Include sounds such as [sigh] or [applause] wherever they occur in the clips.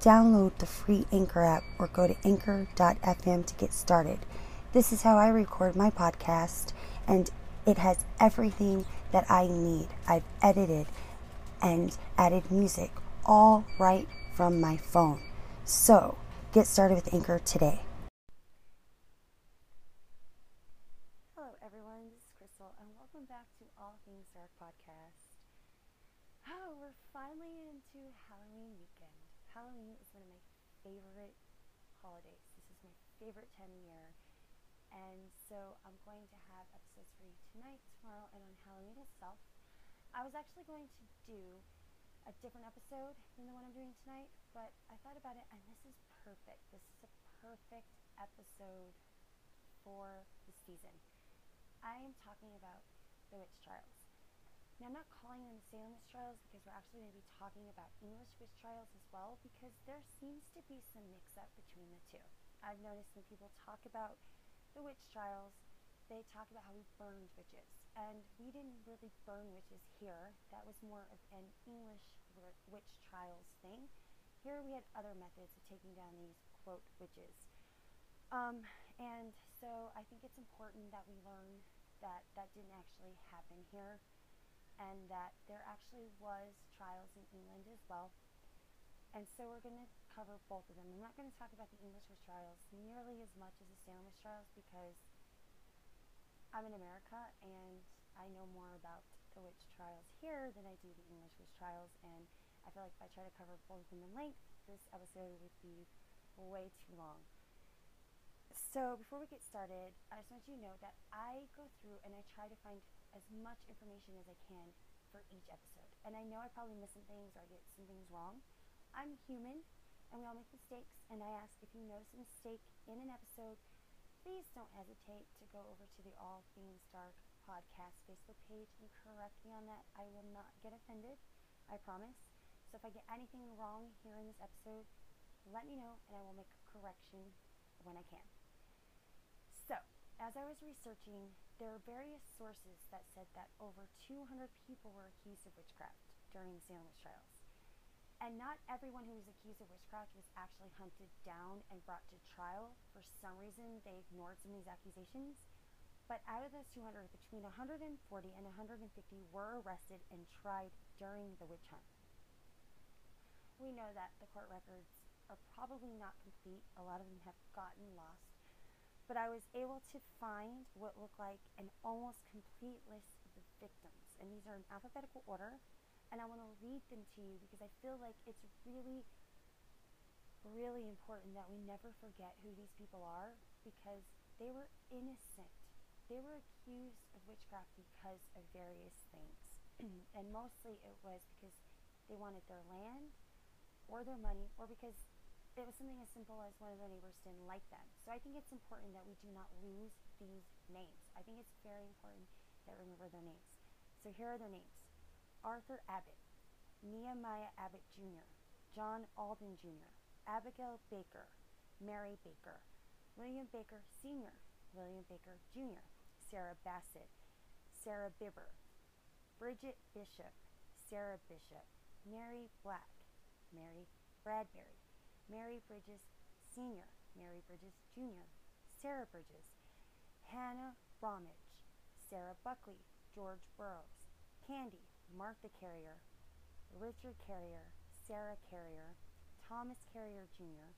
Download the free Anchor app or go to anchor.fm to get started. This is how I record my podcast, and it has everything that I need. I've edited and added music all right from my phone. So, get started with Anchor today. Hello, everyone. This is Crystal, and welcome back to All Things Dark podcast. Oh, we're finally into Halloween weekend. Halloween is one of my favorite holidays. This is my favorite time of year. And so I'm going to have episodes for you tonight, tomorrow, and on Halloween itself. I was actually going to do a different episode than the one I'm doing tonight, but I thought about it and this is perfect. This is a perfect episode for the season. I am talking about the witch trials. Now, I'm not calling them the Salem witch trials because we're actually going to be talking about English witch trials as well because there seems to be some mix up between the two. I've noticed when people talk about the witch trials, they talk about how we burned witches. And we didn't really burn witches here. That was more of an English witch trials thing. Here we had other methods of taking down these, quote, witches. Um, and so I think it's important that we learn that that didn't actually happen here and that there actually was trials in England as well. And so we're going to cover both of them. I'm not going to talk about the English witch trials nearly as much as the Salem witch trials because I'm in America and I know more about the witch trials here than I do the English witch trials, and I feel like if I try to cover both of them in length, this episode would be way too long. So before we get started, I just want you to know that I go through and I try to find as much information as I can for each episode. And I know I probably miss some things or I get some things wrong. I'm human and we all make mistakes, and I ask if you notice a mistake in an episode please don't hesitate to go over to the All Things Dark podcast Facebook page and correct me on that. I will not get offended, I promise. So if I get anything wrong here in this episode, let me know and I will make a correction when I can. So, as I was researching, there are various sources that said that over 200 people were accused of witchcraft during the Salem witch trials. And not everyone who was accused of witchcraft was actually hunted down and brought to trial. For some reason, they ignored some of these accusations. But out of those 200, between 140 and 150 were arrested and tried during the witch hunt. We know that the court records are probably not complete. A lot of them have gotten lost. But I was able to find what looked like an almost complete list of the victims. And these are in alphabetical order and I want to read them to you because I feel like it's really, really important that we never forget who these people are because they were innocent. They were accused of witchcraft because of various things. [clears throat] and mostly it was because they wanted their land or their money or because it was something as simple as one of their neighbors didn't like them. So I think it's important that we do not lose these names. I think it's very important that we remember their names. So here are their names. Arthur Abbott, Nehemiah Abbott Jr., John Alden Jr., Abigail Baker, Mary Baker, William Baker Sr., William Baker Jr., Sarah Bassett, Sarah Bibber, Bridget Bishop, Sarah Bishop, Mary Black, Mary Bradbury, Mary Bridges Sr., Mary Bridges Jr., Sarah Bridges, Hannah Bromwich, Sarah Buckley, George Burroughs, Candy, Martha Carrier, Richard Carrier, Sarah Carrier, Thomas Carrier Jr.,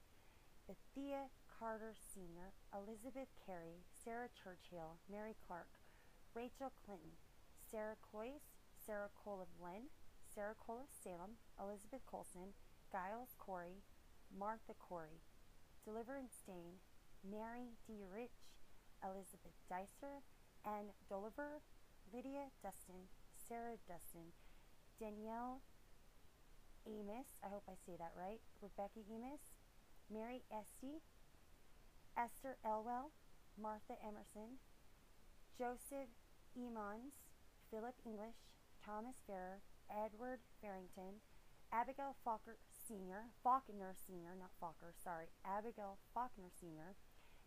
Bethia Carter Sr., Elizabeth Carey, Sarah Churchill, Mary Clark, Rachel Clinton, Sarah Cloyce, Sarah Cole of Lynn, Sarah Cole of Salem, Elizabeth Colson, Giles Corey, Martha Corey, Deliverance Stain, Mary DeRich, Elizabeth Dicer, Anne Dolliver, Lydia Dustin, Sarah Dustin, Danielle Amos, I hope I say that right, Rebecca Amos, Mary Esty, Esther Elwell, Martha Emerson, Joseph Emmons, Philip English, Thomas Farrer, Edward Farrington, Abigail Faulkner Sr., Faulkner Sr., not Faulkner, sorry, Abigail Faulkner Sr.,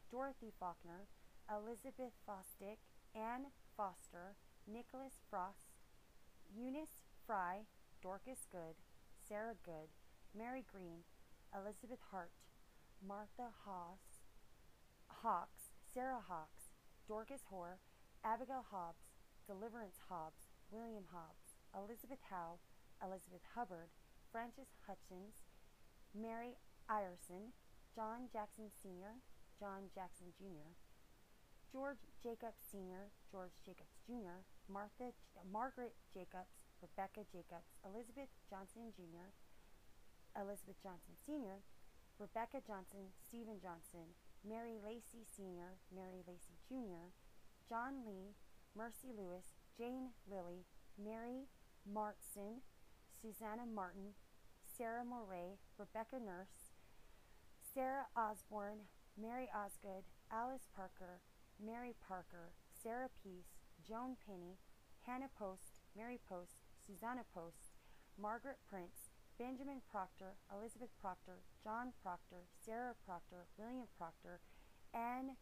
Dorothy Faulkner, Elizabeth Fosdick, Anne Foster, Nicholas Frost, Eunice Fry, Dorcas Good, Sarah Good, Mary Green, Elizabeth Hart, Martha Haas, Hawks, Sarah Hawks, Dorcas Hoare, Abigail Hobbs, Deliverance Hobbs, William Hobbs, Elizabeth Howe, Elizabeth Hubbard, Frances Hutchins, Mary Ireson, John Jackson Sr., John Jackson Jr., George Jacobs Sr., George Jacobs Jr., Martha, Margaret Jacobs, Rebecca Jacobs, Elizabeth Johnson Jr., Elizabeth Johnson Sr., Rebecca Johnson, Stephen Johnson, Mary Lacey Sr., Mary Lacey Jr., John Lee, Mercy Lewis, Jane Lilly, Mary Martson, Susanna Martin, Sarah Morey, Rebecca Nurse, Sarah Osborne, Mary Osgood, Alice Parker, Mary Parker, Sarah Peace, Joan Penny, Hannah Post, Mary Post, Susanna Post, Margaret Prince, Benjamin Proctor, Elizabeth Proctor, John Proctor, Sarah Proctor, William Proctor, Anne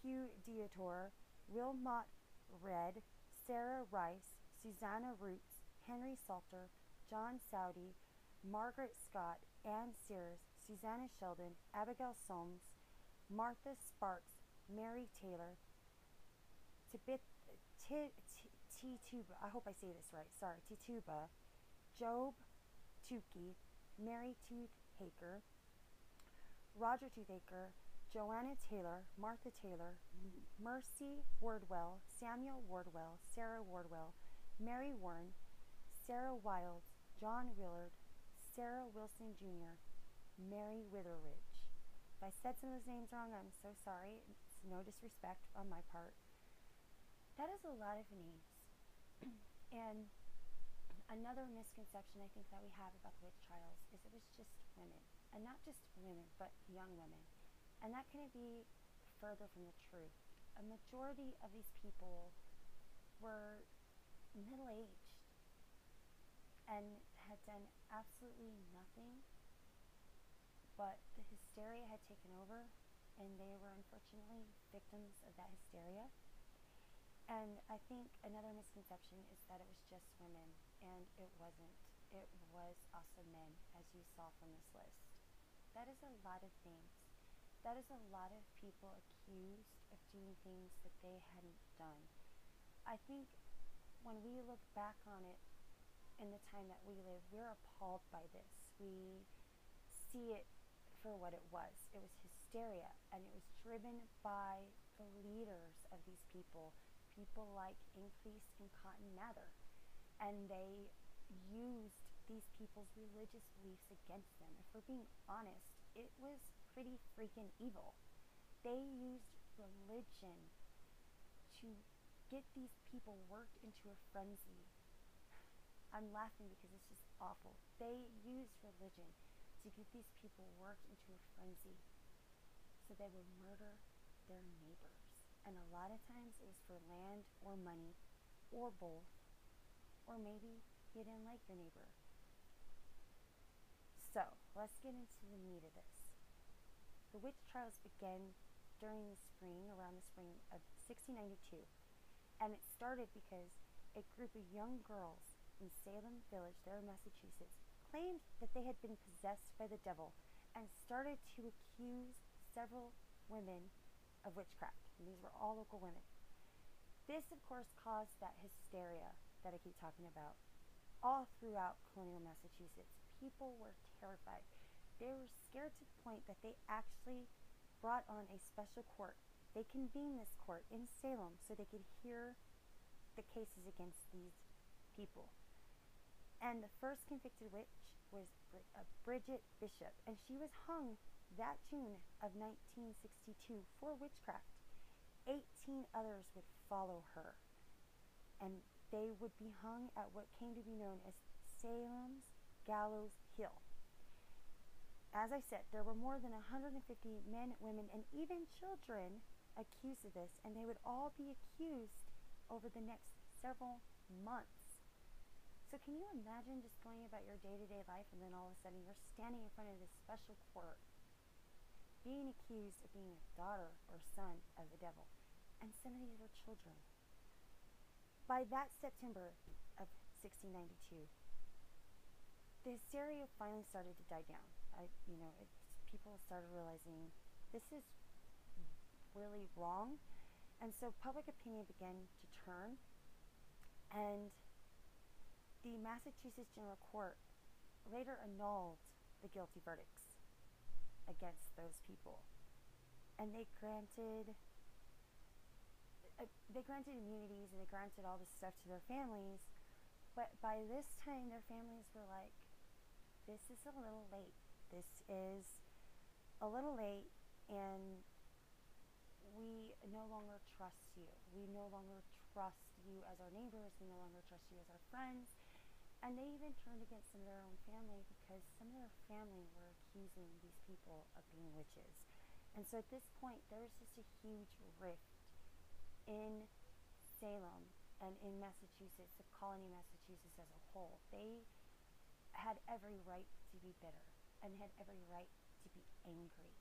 Pugh Dietor, Wilmot Redd, Sarah Rice, Susanna Roots, Henry Salter, John Saudi, Margaret Scott, Anne Sears, Susanna Sheldon, Abigail Solms, Martha Sparks, Mary Taylor, Tibit, Tituba, I hope I say this right, sorry, Tituba, Job Tukey, Mary Toothaker, Roger Toothaker, Joanna Taylor, Martha Taylor, Mercy Wardwell, Samuel Wardwell, Sarah Wardwell, Mary Warren, Sarah Wilds, John Willard, Sarah Wilson Jr., Mary Witheridge. If I said some of those names wrong, I'm so sorry. It's no disrespect on my part. That is a lot of names. [clears throat] and another misconception I think that we have about the witch trials is it was just women. And not just women, but young women. And that couldn't be further from the truth. A majority of these people were middle aged and had done absolutely nothing but the hysteria had taken over, and they were unfortunately victims of that hysteria. And I think another misconception is that it was just women, and it wasn't. It was also men, as you saw from this list. That is a lot of names. That is a lot of people accused of doing things that they hadn't done. I think when we look back on it in the time that we live, we're appalled by this. We see it for what it was. It was hysteria, and it was driven by the leaders of these people, people like Increase and Cotton Mather. And they used these people's religious beliefs against them. If we're being honest, it was pretty freaking evil. They used religion to get these people worked into a frenzy. I'm laughing because it's just awful. They used religion to get these people worked into a frenzy so they would murder their neighbors. And a lot of times it was for land or money or both. Or maybe you didn't like your neighbor. So let's get into the meat of this. The witch trials began during the spring, around the spring of 1692, and it started because a group of young girls in Salem Village, there in Massachusetts, claimed that they had been possessed by the devil and started to accuse several women of witchcraft. And these were all local women. This, of course, caused that hysteria that I keep talking about all throughout colonial Massachusetts. People were terrified. They were scared to the point that they actually brought on a special court. They convened this court in Salem so they could hear the cases against these people. And the first convicted witch was uh, Bridget Bishop, and she was hung that June of 1962 for witchcraft. 18 others would follow her, and they would be hung at what came to be known as Salem's Gallows Hill. as I said, there were more than 150 men, women, and even children accused of this, and they would all be accused over the next several months. So, can you imagine just going about your day to day life and then all of a sudden you're standing in front of this special court being accused of being a daughter or son of the devil? And some of these were children. By that September of 1692, the hysteria finally started to die down. I, you know, it, people started realizing this is really wrong, and so public opinion began to turn, and the Massachusetts General Court later annulled the guilty verdicts against those people, and they granted. Uh, they granted immunities and they granted all this stuff to their families, but by this time, their families were like, this is a little late. This is a little late, and we no longer trust you. We no longer trust you as our neighbors. We no longer trust you as our friends. And they even turned against some of their own family because some of their family were accusing these people of being witches. And so at this point, there was just a huge rift in Salem and in Massachusetts, the colony of Massachusetts as a whole. They had every right to be bitter and had every right to be angry.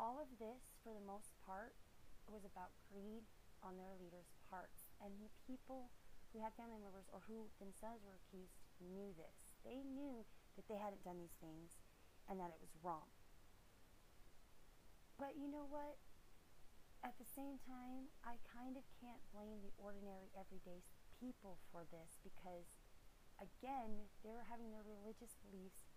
All of this, for the most part, was about greed on their leaders' parts. And the people who had family members or who themselves were accused knew this. They knew that they hadn't done these things and that it was wrong. But you know what? At the same time, I kind of can't blame the ordinary, everyday people for this because again, they were having their religious beliefs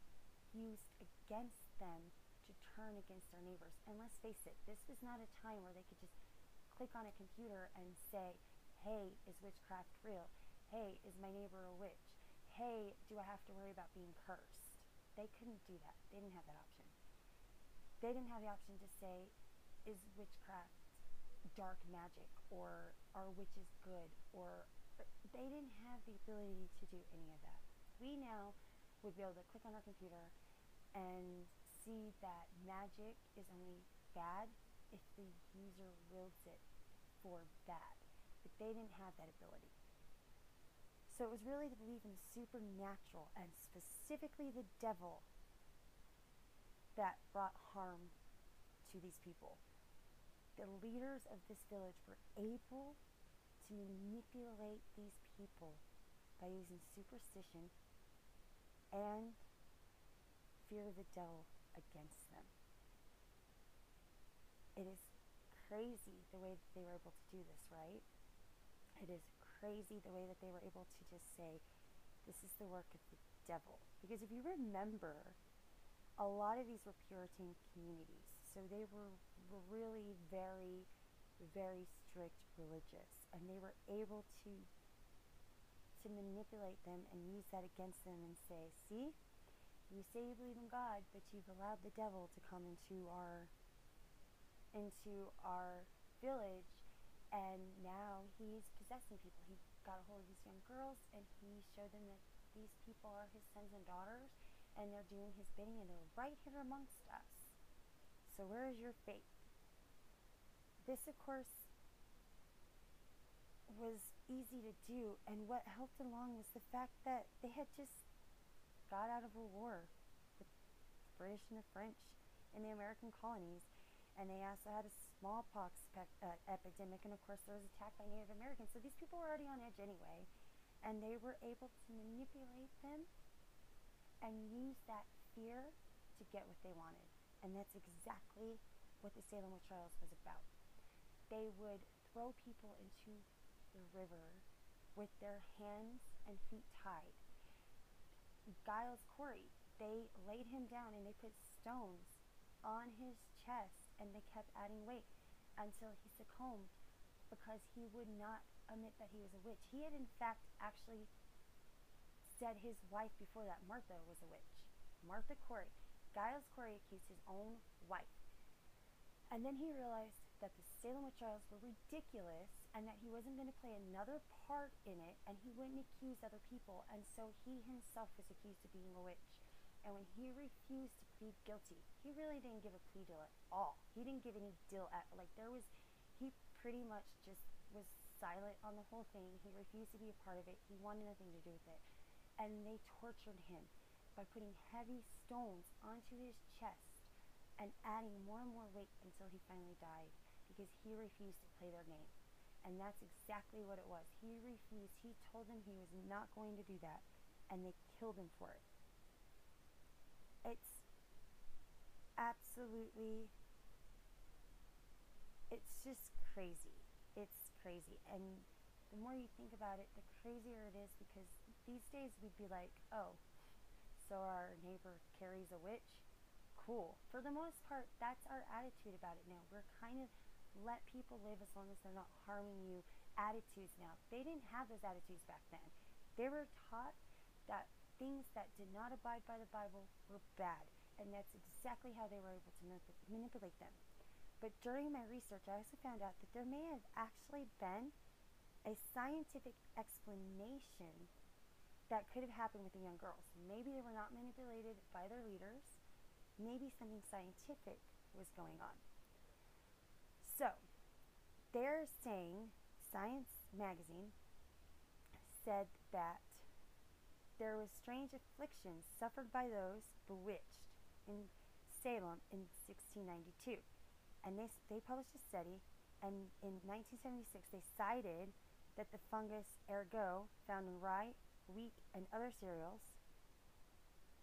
used against them to turn against their neighbors. And let's face it, this was not a time where they could just click on a computer and say, hey, is witchcraft real? Hey, is my neighbor a witch? Hey, do I have to worry about being cursed? They couldn't do that. They didn't have that option. They didn't have the option to say, is witchcraft dark magic or are witches good or uh, they didn't have the ability to do any of that. We now would be able to click on our computer and see that magic is only bad if the user wields it for bad. But they didn't have that ability. So it was really to believe in the supernatural and specifically the devil that brought harm to these people. The leaders of this village were able to manipulate these people by using superstition and fear of the devil against them. It is crazy the way that they were able to do this, right? It is crazy the way that they were able to just say, this is the work of the devil. Because if you remember, a lot of these were Puritan communities. So they were, really very, very strict religious and they were able to to manipulate them and use that against them and say, "See, you say you believe in God, but you've allowed the devil to come into our into our village and now he's possessing people. He got a hold of these young girls and he showed them that these people are his sons and daughters and they're doing his bidding and they're right here amongst us. So where is your faith? This of course was easy to do, and what helped along was the fact that they had just got out of a war with the British and the French in the American colonies, and they also had a smallpox uh, epidemic, and of course there was attack by Native Americans. So these people were already on edge anyway, and they were able to manipulate them and use that fear to get what they wanted. And that's exactly what the Salem witch trials was about. They would throw people into the river with their hands and feet tied. Giles Corey, they laid him down and they put stones on his chest and they kept adding weight until he succumbed because he would not admit that he was a witch. He had, in fact, actually said his wife before that, Martha, was a witch. Martha Corey. Giles Corey accused his own wife. And then he realized that the Salem witch trials were ridiculous and that he wasn't going to play another part in it and he wouldn't accuse other people. And so he himself was accused of being a witch. And when he refused to be guilty. He really didn't give a plea deal at all. He didn't give any deal at like there was he pretty much just was silent on the whole thing. He refused to be a part of it. He wanted nothing to do with it. And they tortured him by putting heavy stones onto his chest and adding more and more weight until he finally died because he refused to play their game. And that's exactly what it was. He refused. He told them he was not going to do that, and they killed him for it. It's absolutely, it's just crazy. It's crazy. And the more you think about it, the crazier it is because these days we'd be like, oh, so our neighbor carries a witch? Cool. For the most part, that's our attitude about it now. We're kind of let people live as long as they're not harming you attitudes now. They didn't have those attitudes back then. They were taught that things that did not abide by the Bible were bad, and that's exactly how they were able to manip- manipulate them. But during my research, I also found out that there may have actually been a scientific explanation that could have happened with the young girls. Maybe they were not manipulated by their leaders. Maybe something scientific was going on. So, they're saying, Science magazine said that there was strange afflictions suffered by those bewitched in Salem in 1692. And they, they published a study, and in 1976 they cited that the fungus ergot found in rye, wheat, and other cereals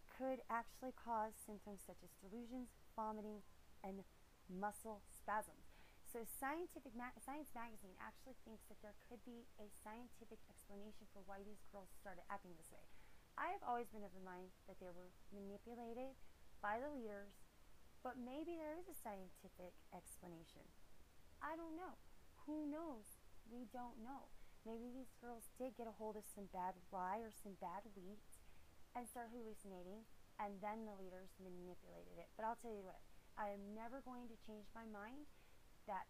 could actually cause symptoms such as delusions, vomiting, and muscle spasms. So scientific ma- Science Magazine actually thinks that there could be a scientific explanation for why these girls started acting this way. I have always been of the mind that they were manipulated by the leaders, but maybe there is a scientific explanation. I don't know. Who knows? We don't know. Maybe these girls did get a hold of some bad rye or some bad wheat and start hallucinating, and then the leaders manipulated it. But I'll tell you what, I am never going to change my mind that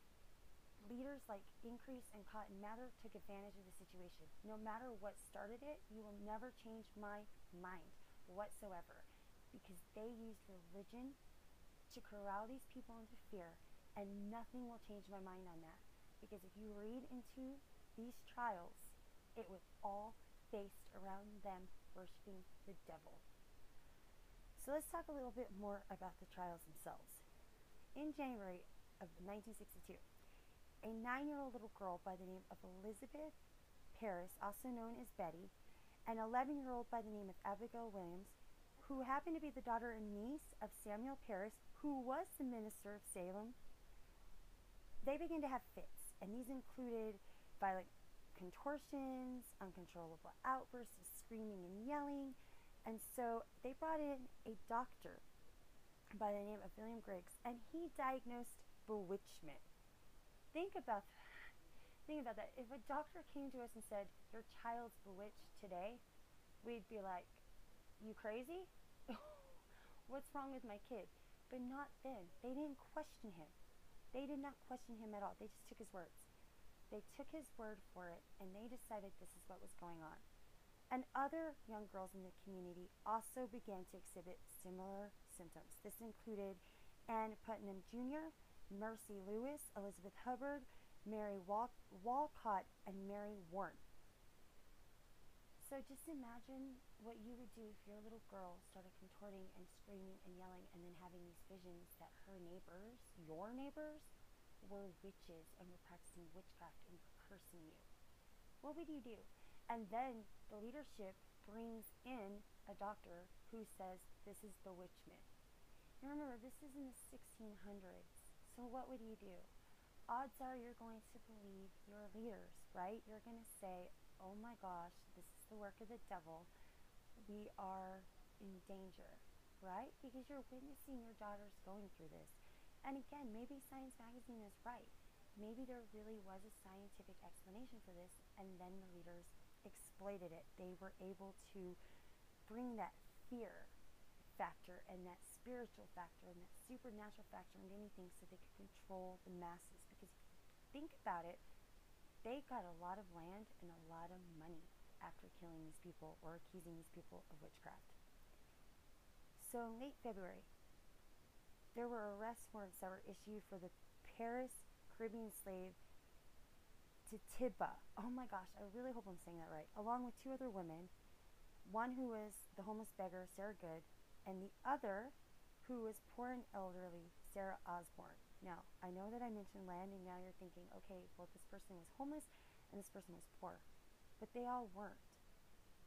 leaders like Increase and Cotton Mather took advantage of the situation. No matter what started it, you will never change my mind whatsoever because they used religion to corral these people into fear, and nothing will change my mind on that. Because if you read into these trials, it was all based around them worshiping the devil. So let's talk a little bit more about the trials themselves. In January of 1962. A nine year old little girl by the name of Elizabeth Parris, also known as Betty, an 11 year old by the name of Abigail Williams, who happened to be the daughter and niece of Samuel Parris, who was the minister of Salem, they began to have fits, and these included violent contortions, uncontrollable outbursts of screaming and yelling. And so they brought in a doctor by the name of William Griggs, and he diagnosed bewitchment. Think about. Think about that. If a doctor came to us and said, Your child's bewitched today, we'd be like, You crazy? [laughs] What's wrong with my kid? But not then. They didn't question him. They did not question him at all. They just took his words. They took his word for it and they decided this is what was going on. And other young girls in the community also began to exhibit similar symptoms. This included Ann Putnam Jr., Mercy Lewis, Elizabeth Hubbard, Mary Wal- Walcott, and Mary Warren. So just imagine what you would do if your little girl started contorting and screaming and yelling and then having these visions that her neighbors, your neighbors, were witches and were practicing witchcraft and were cursing you. What would you do? And then the leadership brings in a doctor who says this is bewitchment. And remember, this is in the 1600s. So what would you do? Odds are you're going to believe your leaders, right? You're going to say, oh my gosh, this is the work of the devil. We are in danger, right? Because you're witnessing your daughters going through this. And again, maybe Science Magazine is right. Maybe there really was a scientific explanation for this, and then the leaders exploited it. They were able to bring that fear factor and that spiritual factor and that supernatural factor into anything so they could control the masses. Because think about it, they got a lot of land and a lot of money after killing these people or accusing these people of witchcraft. So in late February there were arrest warrants that were issued for the Parris Caribbean slave Tituba. Oh my gosh, I really hope I'm saying that right. Along with two other women, one who was the homeless beggar, Sarah Good, and the other who was poor and elderly, Sarah Osborne. Now, I know that I mentioned land, and now you're thinking, okay, well, this person was homeless and this person was poor. But they all weren't.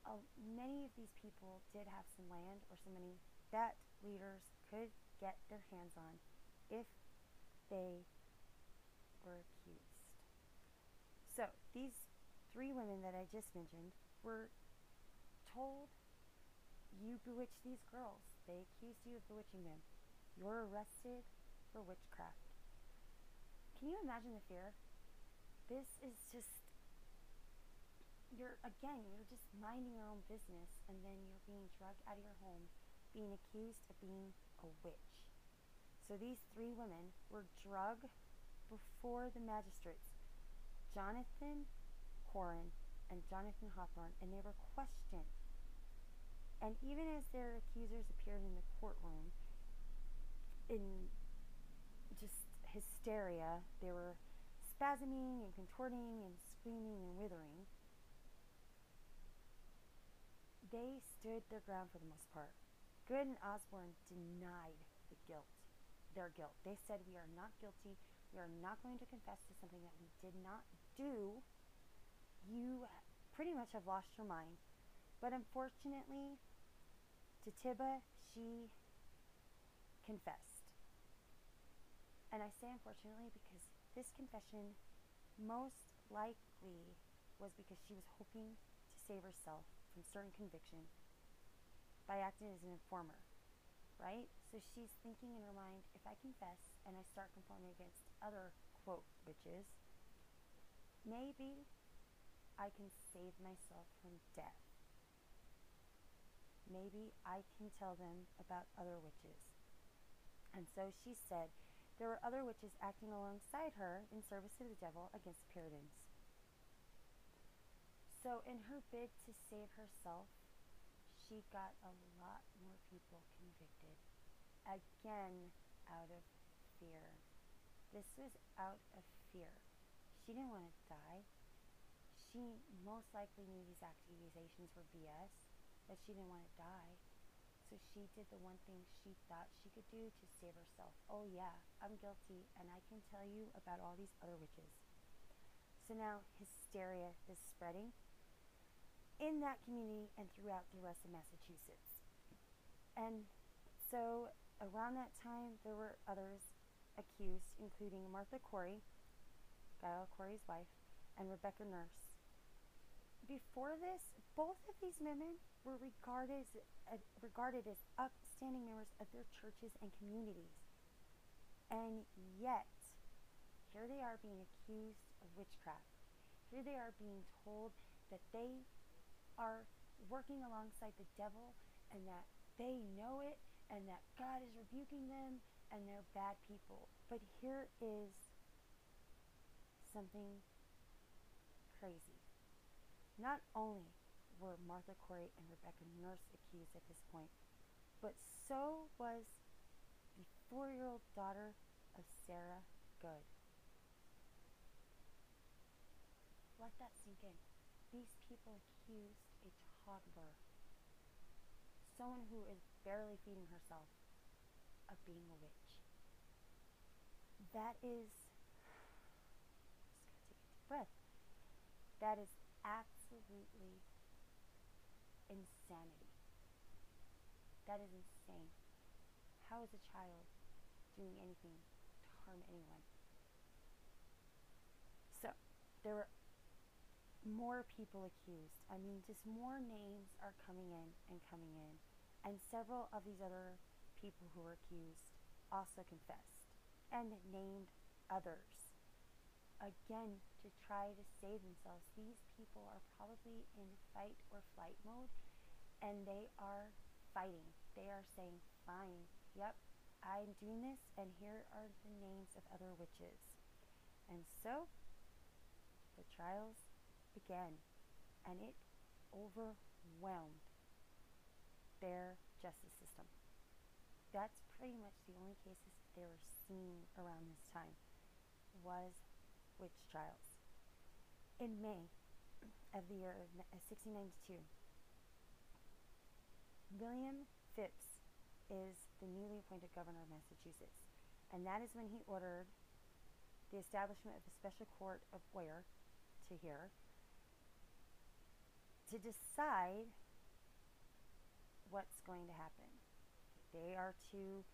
Uh, many of these people did have some land or some money that leaders could get their hands on if they were accused. So, these three women that I just mentioned were told, You bewitched these girls. They accused you of bewitching them. You're arrested for witchcraft. Can you imagine the fear? This is just, you're, again, you're just minding your own business and then you're being drugged out of your home, being accused of being a witch. So these three women were drugged before the magistrates, Jonathan Corwin and Jonathan Hawthorne, and they were questioned. And even as their accusers appeared in the courtroom, in just hysteria, they were spasming and contorting and screaming and withering. They stood their ground for the most part. Good and Osborne denied the guilt, their guilt. They said, We are not guilty. We are not going to confess to something that we did not do. You pretty much have lost your mind. But unfortunately, Tituba, she confessed. And I say unfortunately because this confession most likely was because she was hoping to save herself from certain conviction by acting as an informer, right? So she's thinking in her mind if I confess and I start conforming against other quote witches, maybe I can save myself from death. Maybe I can tell them about other witches. And so she said there were other witches acting alongside her in service to the devil against Puritans. So, in her bid to save herself, she got a lot more people convicted. Again, out of fear. This was out of fear. She didn't want to die. She most likely knew these accusations were BS that she didn't want to die. So she did the one thing she thought she could do to save herself. Oh, yeah, I'm guilty, and I can tell you about all these other witches. So now hysteria is spreading in that community and throughout the rest of Massachusetts. And so around that time, there were others accused, including Martha Corey, Giles Corey's wife, and Rebecca Nurse. Before this, both of these women were regarded as, uh, regarded as upstanding members of their churches and communities. And yet, here they are being accused of witchcraft. Here they are being told that they are working alongside the devil and that they know it and that God is rebuking them and they're bad people. But here is something crazy. Not only were Martha Corey and Rebecca Nurse accused at this point, but so was the four year old daughter of Sarah Good. Let that sink in. These people accused toddler, someone who is barely feeding herself, of being a witch. That is, just gotta take a deep breath. That is absolutely insanity. That is insane. How is a child doing anything to harm anyone? So, there were more people accused. I mean, just more names are coming in and coming in. And several of these other people who were accused also confessed and named others. Again, to try to save themselves. These people are probably in fight or flight mode and they are fighting. They are saying, fine, yep, I'm doing this, and here are the names of other witches. And so the trials began, and it overwhelmed their justice system. That's pretty much the only cases they were seeing around this time was witch trials. In May of the year of 1692, William Phips is the newly appointed governor of Massachusetts, and that is when he ordered the establishment of a special court of Oyer to hear to decide what's going to happen. They are to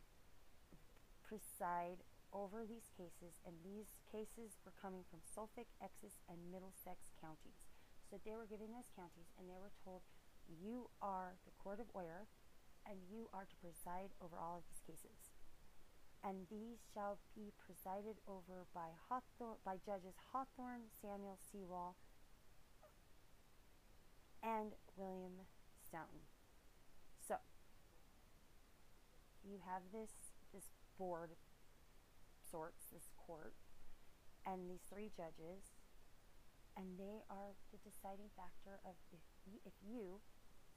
preside over these cases, and these cases were coming from Suffolk, Essex, and Middlesex counties. So they were given those counties, and they were told, You are the court of Oyer, and you are to preside over all of these cases. And these shall be presided over by Hawthorne, by judges Hawthorne, Samuel Sewall, and William Stoughton. So you have this this board sorts, this court, and these three judges, and they are the deciding factor of if you, if you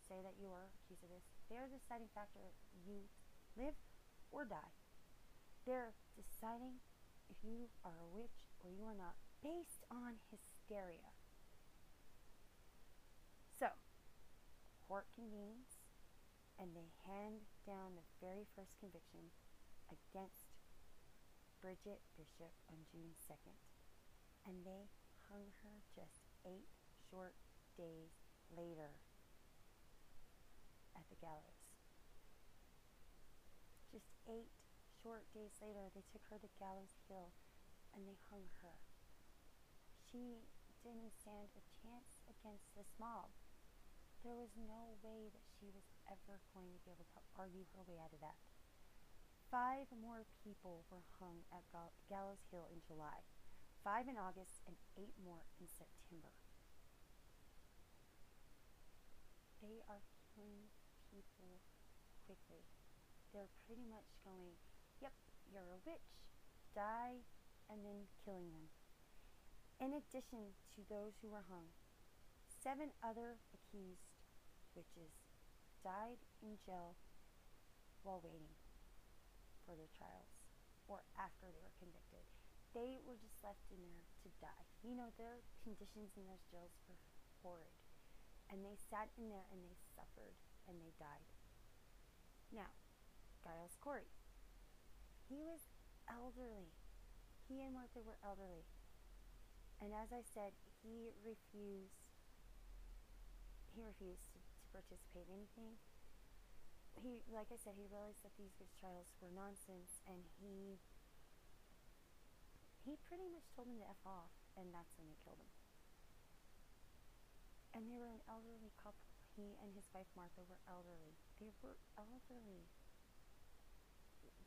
say that you are accused of this, they're the deciding factor of you live or die. They're deciding if you are a witch or you are not based on hysteria. So, court convenes and they hand down the very first conviction against Bridget Bishop on June 2nd. And they hung her just eight short days later at the gallows. Just eight short days later, they took her to Gallows Hill and they hung her. She didn't stand a chance against this mob. There was no way that she was ever going to be able to argue her way out of that. Five more people were hung at Gallows Hill in July, five in August, and eight more in September. They are killing people quickly. They're pretty much going, yep, you're a witch, die, and then killing them. In addition to those who were hung, seven other accused witches died in jail while waiting for their trials or after they were convicted. They were just left in there to die. You know, their conditions in those jails were horrid. And they sat in there and they suffered and they died. Now, Giles Corey. He was elderly. He and Martha were elderly. And as I said, he refused he refused participate in anything. He like I said, he realized that these trials were nonsense and he he pretty much told him to F off and that's when they killed him. And they were an elderly couple. He and his wife Martha were elderly. They were elderly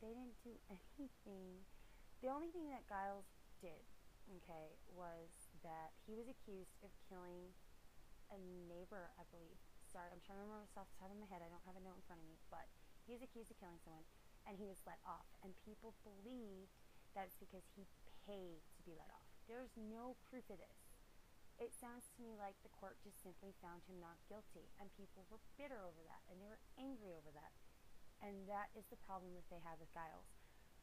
they didn't do [laughs] anything. The only thing that Giles did, okay, was that he was accused of killing a neighbor, I believe. Sorry, I'm trying to remember off the top of my head. I don't have a note in front of me, but he was accused of killing someone, and he was let off. And people believed that it's because he paid to be let off. There's no proof of this. It sounds to me like the court just simply found him not guilty, and people were bitter over that, and they were angry over that. And that is the problem that they have with Giles.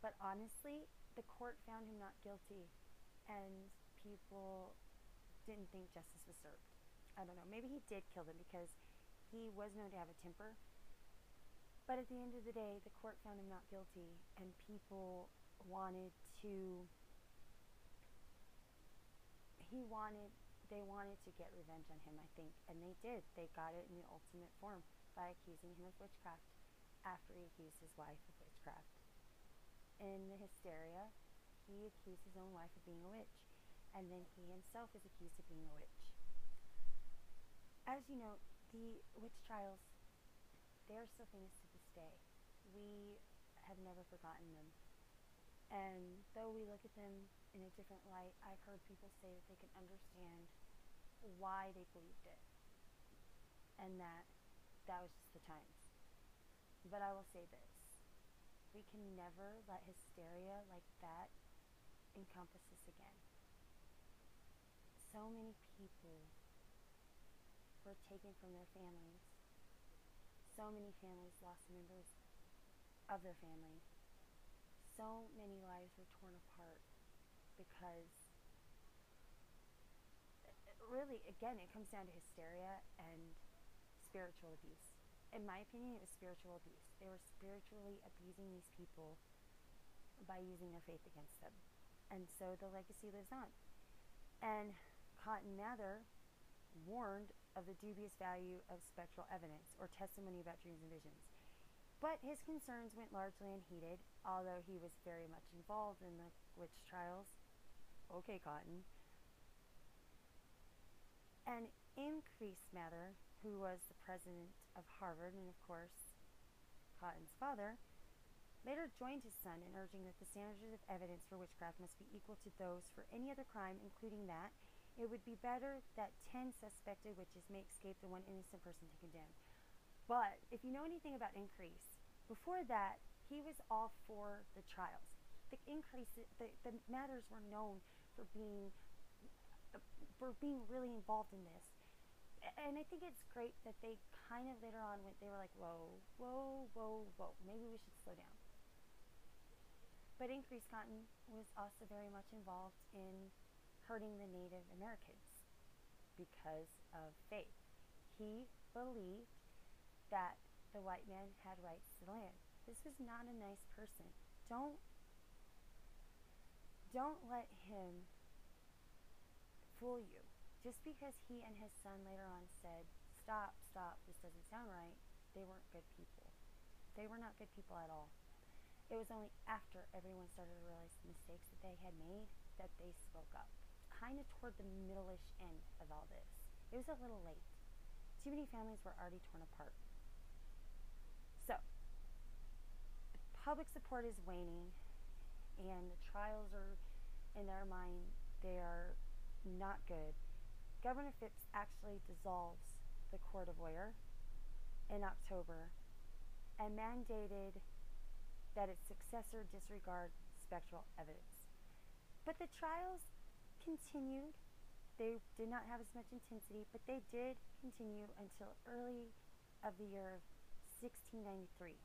But honestly, the court found him not guilty, and people didn't think justice was served. I don't know. Maybe he did kill them because he was known to have a temper. But at the end of the day, the court found him not guilty, and people wanted to. He wanted. They wanted to get revenge on him, I think, and they did. They got it in the ultimate form by accusing him of witchcraft after he accused his wife of witchcraft. In the hysteria, he accused his own wife of being a witch, and then he himself is accused of being a witch. As you know, the witch trials, they are still famous to this day. We have never forgotten them. And though we look at them in a different light, I've heard people say that they can understand why they believed it. And that that was just the times. But I will say this we can never let hysteria like that encompass us again. So many people were taken from their families. So many families lost members of their family. so many lives were torn apart because really, again, it comes down to hysteria and spiritual abuse. In my opinion, it was spiritual abuse. They were spiritually abusing these people by using their faith against them. And so the legacy lives on. And Cotton Mather warned of the dubious value of spectral evidence or testimony about dreams and visions. But his concerns went largely unheeded, although he was very much involved in the witch trials. Okay, Cotton. And Increase Mather, who was the president of Harvard and, of course, Cotton's father, later joined his son in urging that the standards of evidence for witchcraft must be equal to those for any other crime, including that it would be better that 10 suspected witches may escape than one innocent person to condemn. But if you know anything about Increase, before that, he was all for the trials. The Increase, the, the Mathers were known for being for being really involved in this. And I think it's great that they kind of later on went, they were like, whoa, whoa, whoa, whoa, maybe we should slow down. But Increase Cotton was also very much involved in hurting the Native Americans because of faith. He believed that the white man had rights to the land. This was not a nice person. Don't don't let him fool you. Just because he and his son later on said, Stop, stop, this doesn't sound right, they weren't good people. They were not good people at all. It was only after everyone started to realize the mistakes that they had made that they spoke up. Kind of toward the middle-ish end of all this. It was a little late. Too many families were already torn apart. So, public support is waning, and the trials are, in their mind, they are not good. Governor Phips actually dissolves the Court of Oyer in October and mandated that its successor disregard spectral evidence. But the trials continued. They did not have as much intensity, but they did continue until early of the year 1693.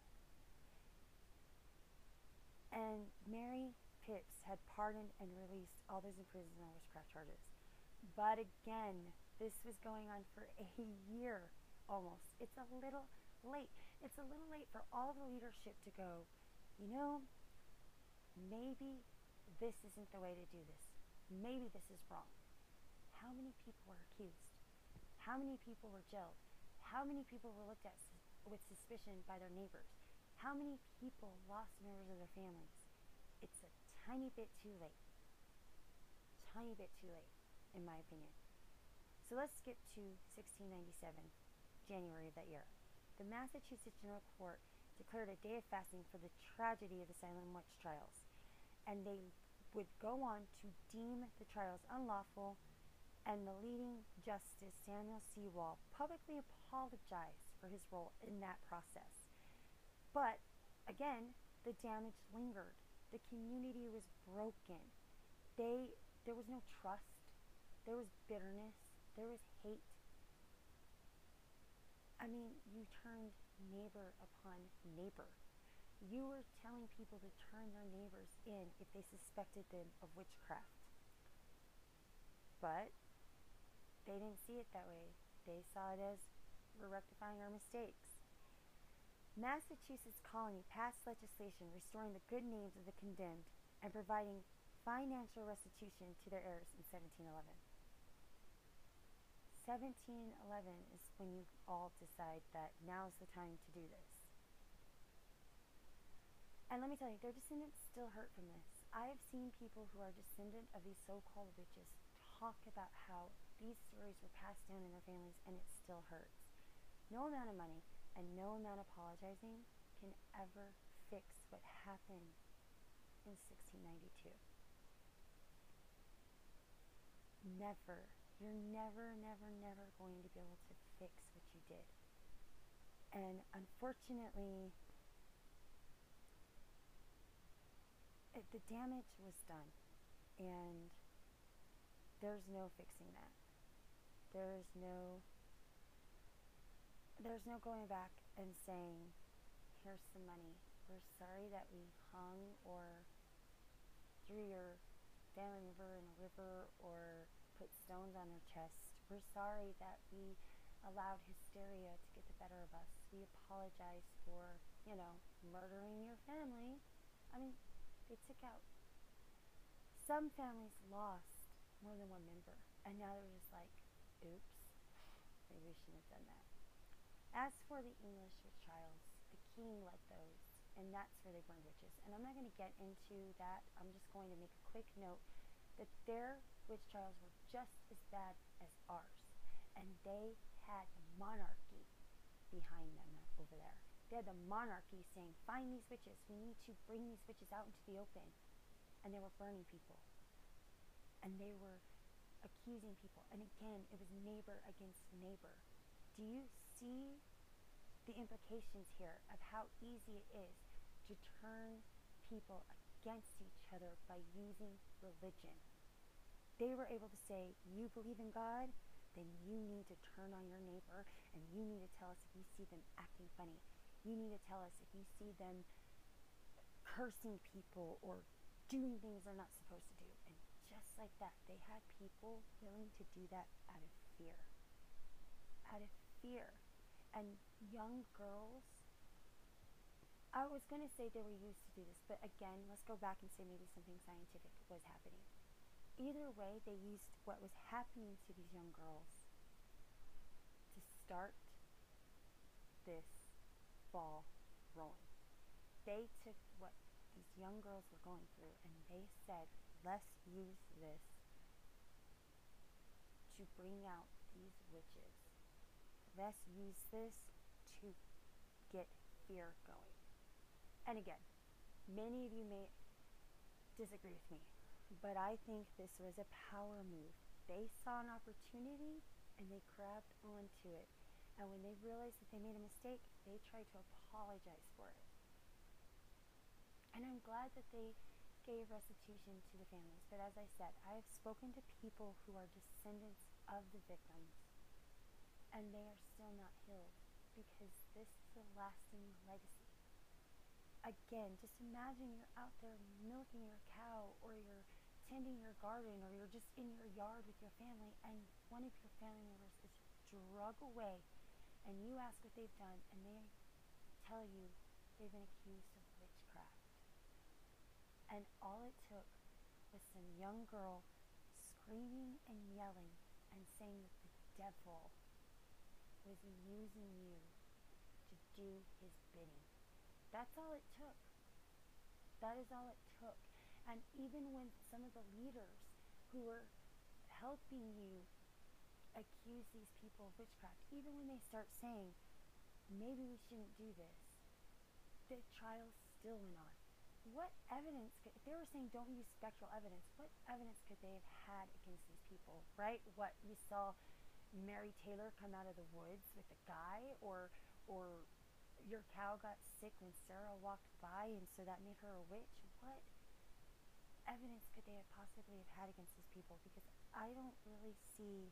And Mary Phips had pardoned and released all those in prison on witchcraft charges. But again, this was going on for a year almost. It's a little late. It's a little late for all the leadership to go, you know, maybe this isn't the way to do this. Maybe this is wrong. How many people were accused? How many people were jailed? How many people were looked at with suspicion by their neighbors? How many people lost members of their families? It's a tiny bit too late. Tiny bit too late in my opinion. So let's skip to 1697, January of that year. The Massachusetts General Court declared a day of fasting for the tragedy of the Salem witch trials, and they would go on to deem the trials unlawful, and the leading justice Samuel Sewall publicly apologized for his role in that process. But again, the damage lingered. The community was broken. They there was no trust there was bitterness. There was hate. I mean, you turned neighbor upon neighbor. You were telling people to turn their neighbors in if they suspected them of witchcraft. But they didn't see it that way. They saw it as we're rectifying our mistakes. Massachusetts colony passed legislation restoring the good names of the condemned and providing financial restitution to their heirs in 1711. 1711 is when you all decide that now's the time to do this. And let me tell you, their descendants still hurt from this. I have seen people who are descendant of these so-called witches talk about how these stories were passed down in their families and it still hurts. No amount of money and no amount of apologizing can ever fix what happened in 1692. Never you're never, never, never going to be able to fix what you did. And unfortunately, it, the damage was done. And there's no fixing that. There's no there's no going back and saying, here's some money. We're sorry that we hung or threw your family member in a river or put stones on their chest. We're sorry that we allowed hysteria to get the better of us. We apologize for, you know, murdering your family. I mean, they took out. Some families lost more than one member, and now they're just like, oops, maybe we shouldn't have done that. As for the English witch trials, the king led those, and that's where they burned witches. And I'm not going to get into that. I'm just going to make a quick note that their witch trials were just as bad as ours, and they had monarchy behind them over there. They had the monarchy saying, Find these witches. We need to bring these witches out into the open. And they were burning people. And they were accusing people. And again, it was neighbor against neighbor. Do you see the implications here of how easy it is to turn people against each other by using religion? They were able to say, You believe in God? Then you need to turn on your neighbor and you need to tell us if you see them acting funny. You need to tell us if you see them cursing people or doing things they're not supposed to do. And just like that, they had people willing to do that out of fear. Out of fear. And young girls, I was going to say they were used to do this, but again, let's go back and say maybe something scientific was happening. Either way, they used what was happening to these young girls to start this ball rolling. They took what these young girls were going through and they said, let's use this to bring out these witches. Let's use this to get fear going. And again, many of you may disagree with me. But I think this was a power move. They saw an opportunity and they grabbed onto it. And when they realized that they made a mistake, they tried to apologize for it. And I'm glad that they gave restitution to the families. But as I said, I have spoken to people who are descendants of the victims, and they are still not healed because this is a lasting legacy. Again, just imagine you're out there milking your cow or you're tending your garden or you're just in your yard with your family and one of your family members is drug away and you ask what they've done and they tell you they've been accused of witchcraft. And all it took was some young girl screaming and yelling and saying that the devil was using you to do his bidding. That's all it took. That is all it took. And even when some of the leaders who were helping you accuse these people of witchcraft, even when they start saying, maybe we shouldn't do this, the trial still went on. What evidence, could, if they were saying don't use spectral evidence, what evidence could they have had against these people, right? What, you saw Mary Taylor come out of the woods with a guy, or, or your cow got sick when Sarah walked by and so that made her a witch? What evidence could they have possibly have had against these people? Because I don't really see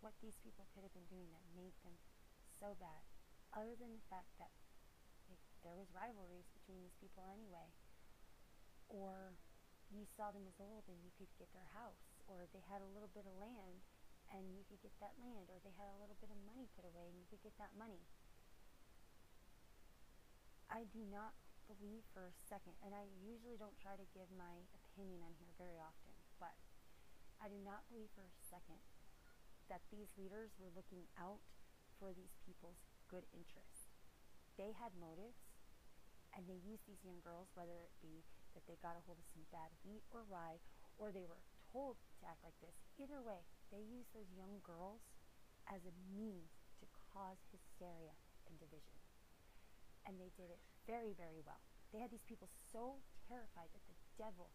what these people could have been doing that made them so bad, other than the fact that they, there was rivalries between these people anyway, or you saw them as old and you could get their house, or they had a little bit of land and you could get that land, or they had a little bit of money put away and you could get that money. I do not believe for a second, and I usually don't try to give my opinion on here very often, but I do not believe for a second that these leaders were looking out for these people's good interests. They had motives, and they used these young girls, whether it be that they got a hold of some bad wheat or rye, or they were told to act like this. Either way, they used those young girls as a means to cause hysteria and division. And they did it very, very well. They had these people so terrified that the devil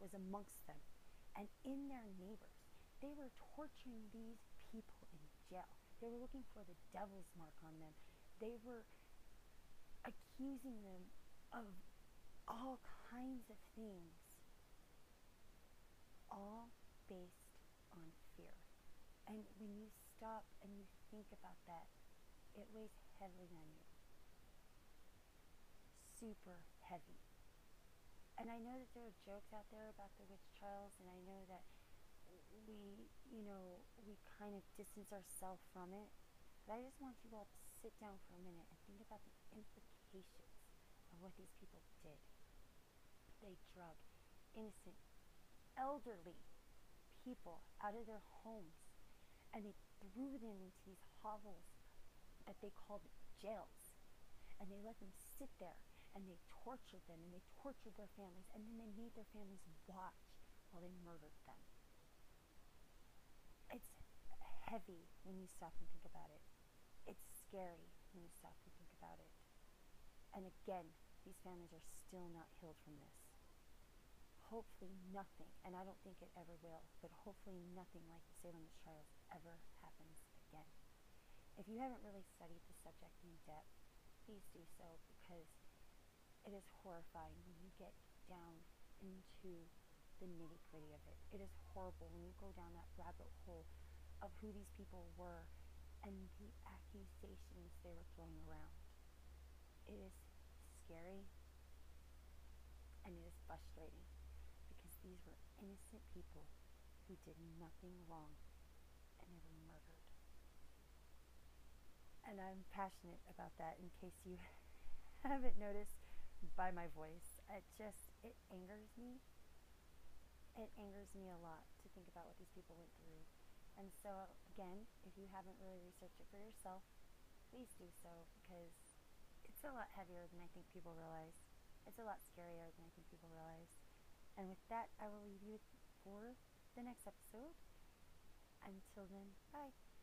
was amongst them and in their neighbors. They were torturing these people in jail. They were looking for the devil's mark on them. They were accusing them of all kinds of things, all based on fear. And when you stop and you think about that, it weighs heavily on you super heavy. and I know that there are jokes out there about the witch trials, and I know that we, you know, we kind of distance ourselves from it. But I just want you all to sit down for a minute and think about the implications of what these people did. They drug innocent, elderly people out of their homes and they threw them into these hovels that they called jails. And they let them sit there and they tortured them and they tortured their families and then they made their families watch while they murdered them. It's heavy when you stop and think about it. It's scary when you stop and think about it. And again, these families are still not healed from this. Hopefully, nothing, and I don't think it ever will, but hopefully, nothing like the Salem trials ever happens again. If you haven't really studied the subject in depth, please do so because it is horrifying when you get down into the nitty gritty of it. It is horrible when you go down that rabbit hole of who these people were and the accusations they were throwing around. It is scary and it is frustrating because these were innocent people who did nothing wrong and they were murdered. And I'm passionate about that in case you [laughs] haven't noticed by my voice. It just, it angers me. It angers me a lot to think about what these people went through. And so, again, if you haven't really researched it for yourself, please do so because it's a lot heavier than I think people realize. It's a lot scarier than I think people realize. And with that, I will leave you for the next episode. Until then, bye.